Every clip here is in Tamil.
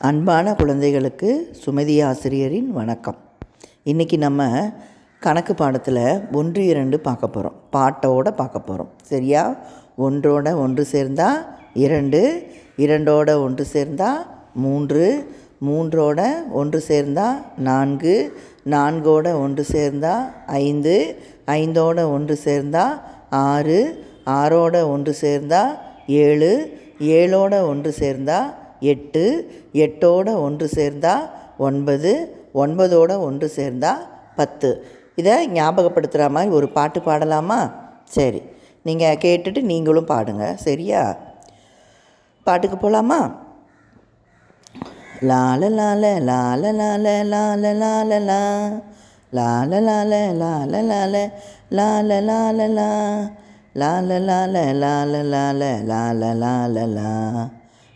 அன்பான குழந்தைகளுக்கு சுமதி ஆசிரியரின் வணக்கம். இன்றைக்கி நம்ம கணக்கு பாடத்தில் ஒன்று இரண்டு பார்க்க போகிறோம் பாட்டோட பார்க்க போகிறோம் சரியா? ஒன்றோட ஒன்று சேர்ந்தா இரண்டு இரண்டோட ஒன்று சேர்ந்தா மூன்று மூன்றோட ஒன்று சேர்ந்தா நான்கு நான்கோட ஒன்று சேர்ந்தா ஐந்து ஐந்தோட ஒன்று சேர்ந்தா ஆறு ஆறோட ஒன்று சேர்ந்தா ஏழு ஏழோட ஒன்று சேர்ந்தா எட்டு எட்டோட ஒன்று சேர்ந்தால் ஒன்பது ஒன்பதோட ஒன்று சேர்ந்தால் பத்து இதை ஞாபகப்படுத்துகிற மாதிரி ஒரு பாட்டு பாடலாமா சரி நீங்கள் கேட்டுட்டு நீங்களும் பாடுங்க சரியா பாட்டுக்கு போகலாமா லால லால லால லால லால லால லா லால லால லால லால லால லால லா லால லால லால லால லால லால லா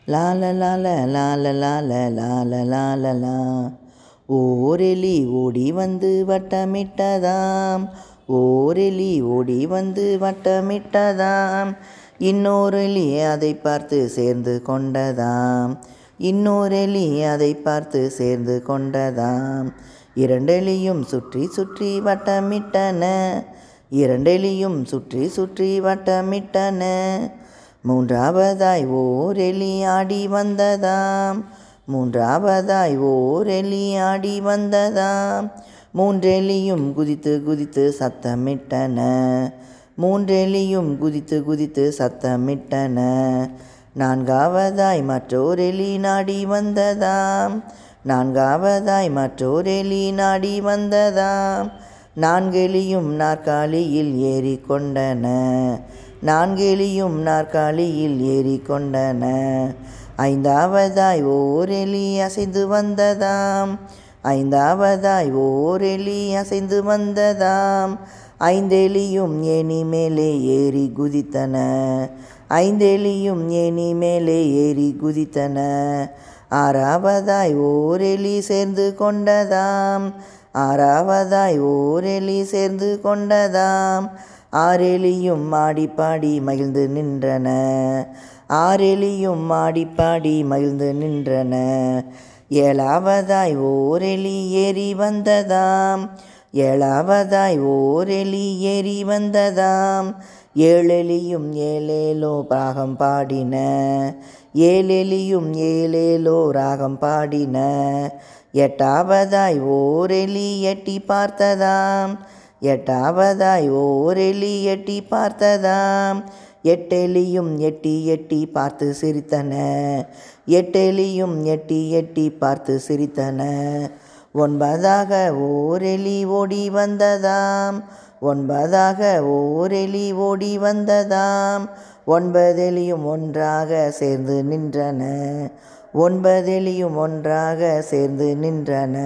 லால லால லால லால லால லாலலா ஓரெலி ஓடி வந்து வட்டமிட்டதாம் ஓரெலி ஓடி வந்து வட்டமிட்டதாம் இன்னொரெலி அதை பார்த்து சேர்ந்து கொண்டதாம் இன்னொரெலி அதை பார்த்து சேர்ந்து கொண்டதாம் இரண்டெலியும் சுற்றி சுற்றி வட்டமிட்டன இரண்டெலியும் சுற்றி சுற்றி வட்டமிட்டன மூன்றாவதாய் ஓர் எலியாடி ஆடி வந்ததாம். மூன்றாவதாய் ஓர் எலியாடி ஆடி வந்ததாம். மூன்றெலியும் குதித்து குதித்து சத்தமிட்டன. மூன்றெலியும் குதித்து குதித்து சத்தமிட்டன. நான்காவதாய் மற்றோர் எலி நாடி வந்ததாம். நான்காவதாய் மற்றோர் எலி நாடி வந்ததாம். நான்கெலியும் நாற்காலியில் ஏறி கொண்டன. நான்கெலியும் நாற்காலியில் ஏறி கொண்டன ஐந்தாவதாய் ஓர் எலி அசைந்து வந்ததாம். ஐந்தாவதாய் ஓர் எலி அசைந்து வந்ததாம். ஐந்தெலியும் ஏனி மேலே ஏறி குதித்தன. ஐந்தெலியும் ஏனி மேலே ஏறி குதித்தன. ஆறாவதாய் ஓர் எலி சேர்ந்து கொண்டதாம். ஆறாவதாய் ஓர் எலி சேர்ந்து கொண்டதாம். ஆரெலியும் மாடிப்பாடி மகிழ்ந்து நின்றன. ஆரெலியும் மாடிப்பாடி மகிழ்ந்து நின்றன. ஏழாவதாய் ஓரெலி ஏறி வந்ததாம். ஏழாவதாய் ஓரெலி ஏறி வந்ததாம். ஏழெலியும் ஏழேலோ ராகம் பாடின. ஏழெலியும் ஏழேலோ ராகம் பாடின. எட்டாவதாய் ஓரெலி எட்டி பார்த்ததாம். எட்டாவதாய் ஓர் எலி எட்டி பார்த்ததாம். எட்டெலியும் எட்டி எட்டி பார்த்து சிரித்தன. எட்டெலியும் எட்டி எட்டி பார்த்து சிரித்தன. ஒன்பதாக ஓர் எலி ஓடி வந்ததாம். ஒன்பதாக ஓர் எலி ஓடி வந்ததாம். ஒன்பதெலியும் ஒன்றாக சேர்ந்து நின்றன. ஒன்பதெலியும் ஒன்றாக சேர்ந்து நின்றன.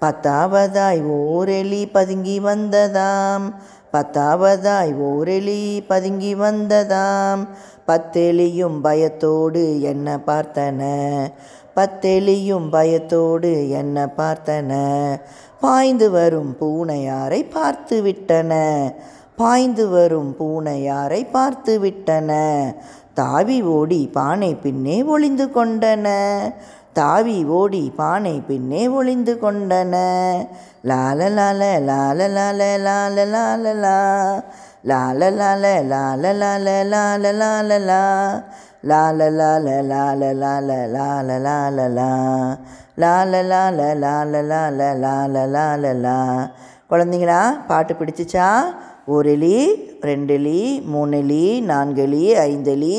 பத்தாவதாய் ஓரெலி பதுங்கி வந்ததாம். பத்தாவதாய் ஓரெலி பதுங்கி வந்ததாம். பத்தெலியும் பயத்தோடு என்ன பார்த்தன? பத்தெலியும் பயத்தோடு என்ன பார்த்தன? பாய்ந்து வரும் பூனையாரை பார்த்து விட்டன. பாய்ந்து வரும் பூனையாரை பார்த்து விட்டன. தாவி ஓடி பானை பின்னே ஒளிந்து கொண்டன. தாவி ஓடி பானை பின்னே ஒளிந்து கொண்டன லால லால லால லால லால லால லா லால லால லால லால லால லால லா லால லால லால லால லால லால லா லால லால லால லால லால லால லா குழந்தைங்களா பாட்டு பிடிச்சிச்சா ஒரு எலி ரெண்டு எலி மூணு எலி நான்கு எலி ஐந்து எலி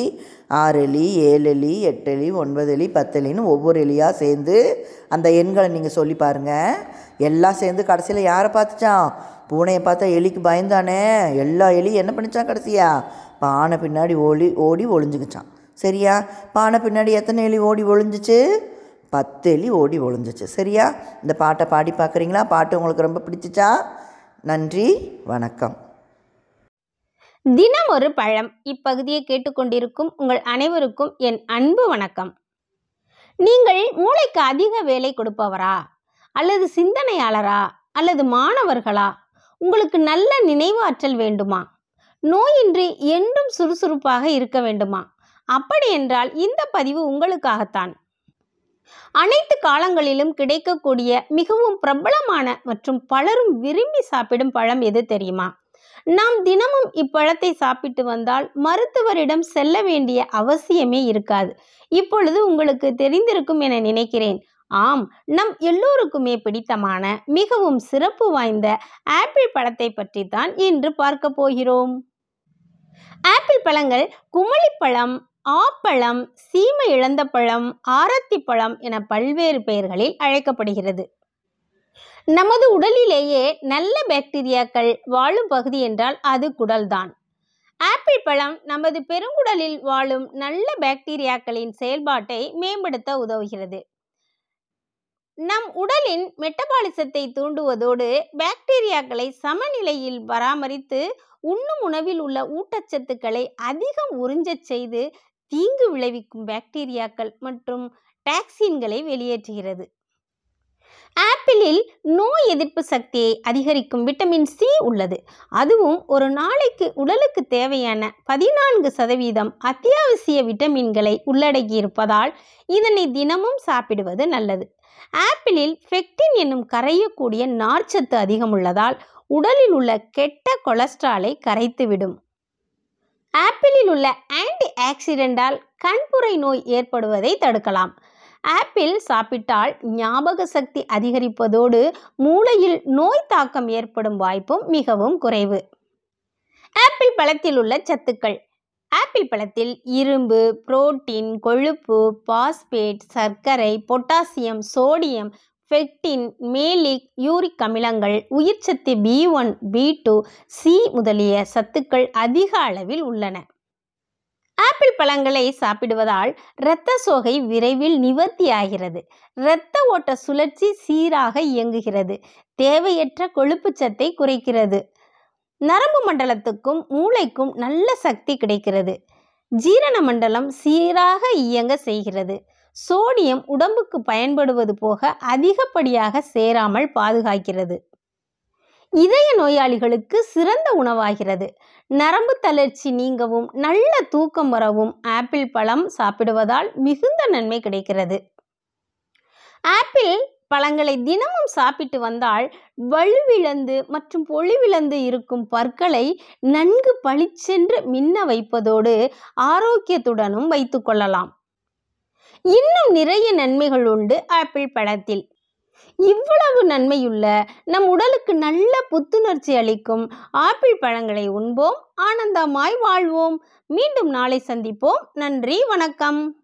ஆறு எலி ஏழு எலி எட்டு எலி ஒன்பது எலி பத்து எலின்னு ஒவ்வொரு எலியாக சேர்ந்து அந்த எண்களை நீங்கள் சொல்லி பாருங்கள் எல்லாம் சேர்ந்து கடைசியில் யாரை பார்த்துச்சான் பூனையை பார்த்தா எலிக்கு பயந்தானே எல்லா எலியும் என்ன பண்ணிச்சான் கடைசியா? பானை பின்னாடி ஓடி ஓடி ஒளிஞ்சுக்கிச்சான் சரியா? பானை பின்னாடி எத்தனை எலி ஓடி ஒளிஞ்சிச்சு? பத்து எலி ஓடி ஒளிஞ்சிச்சு. சரியா? இந்த பாட்டை பாடி பார்க்குறீங்களா? பாட்டு உங்களுக்கு ரொம்ப பிடிச்சிச்சா? நன்றி வணக்கம். தினம் ஒரு பழம். இப்பகுதியை கேட்டுக்கொண்டிருக்கும் உங்கள் அனைவருக்கும் என் அன்பு வணக்கம். நீங்கள் மூளைக்கு அதிக வேலை கொடுப்பவரா? அல்லது சிந்தனையாளரா? அல்லது மாணவர்களா? உங்களுக்கு நல்ல நினைவு ஆற்றல் வேண்டுமா? நோயின்றி என்றும் சுறுசுறுப்பாக இருக்க வேண்டுமா? அப்படி என்றால் இந்த பதிவு உங்களுக்காகத்தான். அனைத்து காலங்களிலும் கிடைக்கக்கூடிய மிகவும் பிரபலமான மற்றும் பலரும் விரும்பி சாப்பிடும் பழம் எது தெரியுமா? நாம் தினமும் இப்பழத்தை சாப்பிட்டு வந்தால் மருத்துவரிடம் செல்ல வேண்டிய அவசியமே இருக்காது. இப்பொழுது உங்களுக்கு தெரிந்திருக்கும் என நினைக்கிறேன். ஆம் நம் எல்லோருக்குமே பிடித்தமான மிகவும் சிறப்பு வாய்ந்த ஆப்பிள் பழத்தை பற்றி தான் இன்று பார்க்க போகிறோம். ஆப்பிள் பழங்கள் குமளிப்பழம் ஆப்பழம் சீமை இழந்த பழம் ஆரத்தி பழம் என பல்வேறு பெயர்களில் அழைக்கப்படுகிறது. நமது உடலிலேயே நல்ல பாக்டீரியாக்கள் வாழும் பகுதி என்றால் அது குடல்தான். ஆப்பிள் பழம் நமது பெருங்குடலில் வாழும் நல்ல பாக்டீரியாக்களின் செயல்பாட்டை மேம்படுத்த உதவுகிறது. நம் உடலின் மெட்டபாலிசத்தை தூண்டுவதோடு பாக்டீரியாக்களை சமநிலையில் பராமரித்து உண்ணும் உணவில் உள்ள ஊட்டச்சத்துக்களை அதிகம் உறிஞ்சச் செய்து தீங்கு விளைவிக்கும் பாக்டீரியாக்கள் மற்றும் டாக்ஸின்களை வெளியேற்றுகிறது. ஆப்பிளில் நோய் எதிர்ப்பு சக்தியை அதிகரிக்கும் விட்டமின் சி உள்ளது. அதுவும் ஒரு நாளைக்கு உடலுக்கு தேவையான பதினான்கு சதவீதம் அத்தியாவசிய விட்டமின்களை உள்ளடக்கியிருப்பதால் இதனை தினமும் சாப்பிடுவது நல்லது. ஆப்பிளில் ஃபெக்டின் என்னும் கரையக்கூடிய நார்ச்சத்து அதிகம் உள்ளதால் உடலில் உள்ள கெட்ட கொலஸ்ட்ராலை கரைத்துவிடும். ஆப்பிளில் உள்ள ஆன்டி ஆக்சிடென்டால் கண்புரை நோய் ஏற்படுவதை தடுக்கலாம். ஆப்பிள் சாப்பிட்டால் ஞாபக சக்தி அதிகரிப்பதோடு மூளையில் நோய் தாக்கம் ஏற்படும் வாய்ப்பும் மிகவும் குறைவு. ஆப்பிள் பழத்தில் உள்ள சத்துக்கள். ஆப்பிள் பழத்தில் இரும்பு புரோட்டீன் கொழுப்பு பாஸ்பேட் சர்க்கரை potassium sodium pectin malic uric அமிலங்கள் உயிர்ச்சத்து B one B two C முதலிய சத்துக்கள் அதிக அளவில் உள்ளன. ஆப்பிள் பழங்களை சாப்பிடுவதால் இரத்த சோகை விரைவில் நிவர்த்தியாகிறது இரத்த ஓட்ட சுழற்சி சீராக இயங்குகிறது. தேவையற்ற கொழுப்புச்சத்தை குறைக்கிறது. நரம்பு மண்டலத்துக்கும் மூளைக்கும் நல்ல சக்தி கிடைக்கிறது. ஜீரண மண்டலம் சீராக இயங்க செய்கிறது. சோடியம் உடம்புக்கு பயன்படுவது போக அதிகப்படியாக சேராமல் பாதுகாக்கிறது. இதய நோயாளிகளுக்கு சிறந்த உணவாகிறது. நரம்பு தளர்ச்சி நீங்கவும் நல்ல தூக்கம் வரவும் ஆப்பிள் பழம் சாப்பிடுவதால் மிகுந்த நன்மை கிடைக்கிறது. ஆப்பிள் பழங்களை தினமும் சாப்பிட்டு வந்தால் வலுவிழந்து மற்றும் பொழிவிழந்து இருக்கும் பற்களை நன்கு பளிச்சென்று மின்ன வைப்பதோடு ஆரோக்கியத்துடனும் வைத்துக்கொள்ளலாம் இன்னும் நிறைய நன்மைகள் உண்டு ஆப்பிள் பழத்தில். இவ்வளவு நன்மையுள்ள நம் உடலுக்கு நல்ல புத்துணர்ச்சி அளிக்கும் ஆப்பிள் பழங்களை உண்போம். ஆனந்தமாய் வாழ்வோம். மீண்டும் நாளை சந்திப்போம். நன்றி வணக்கம்.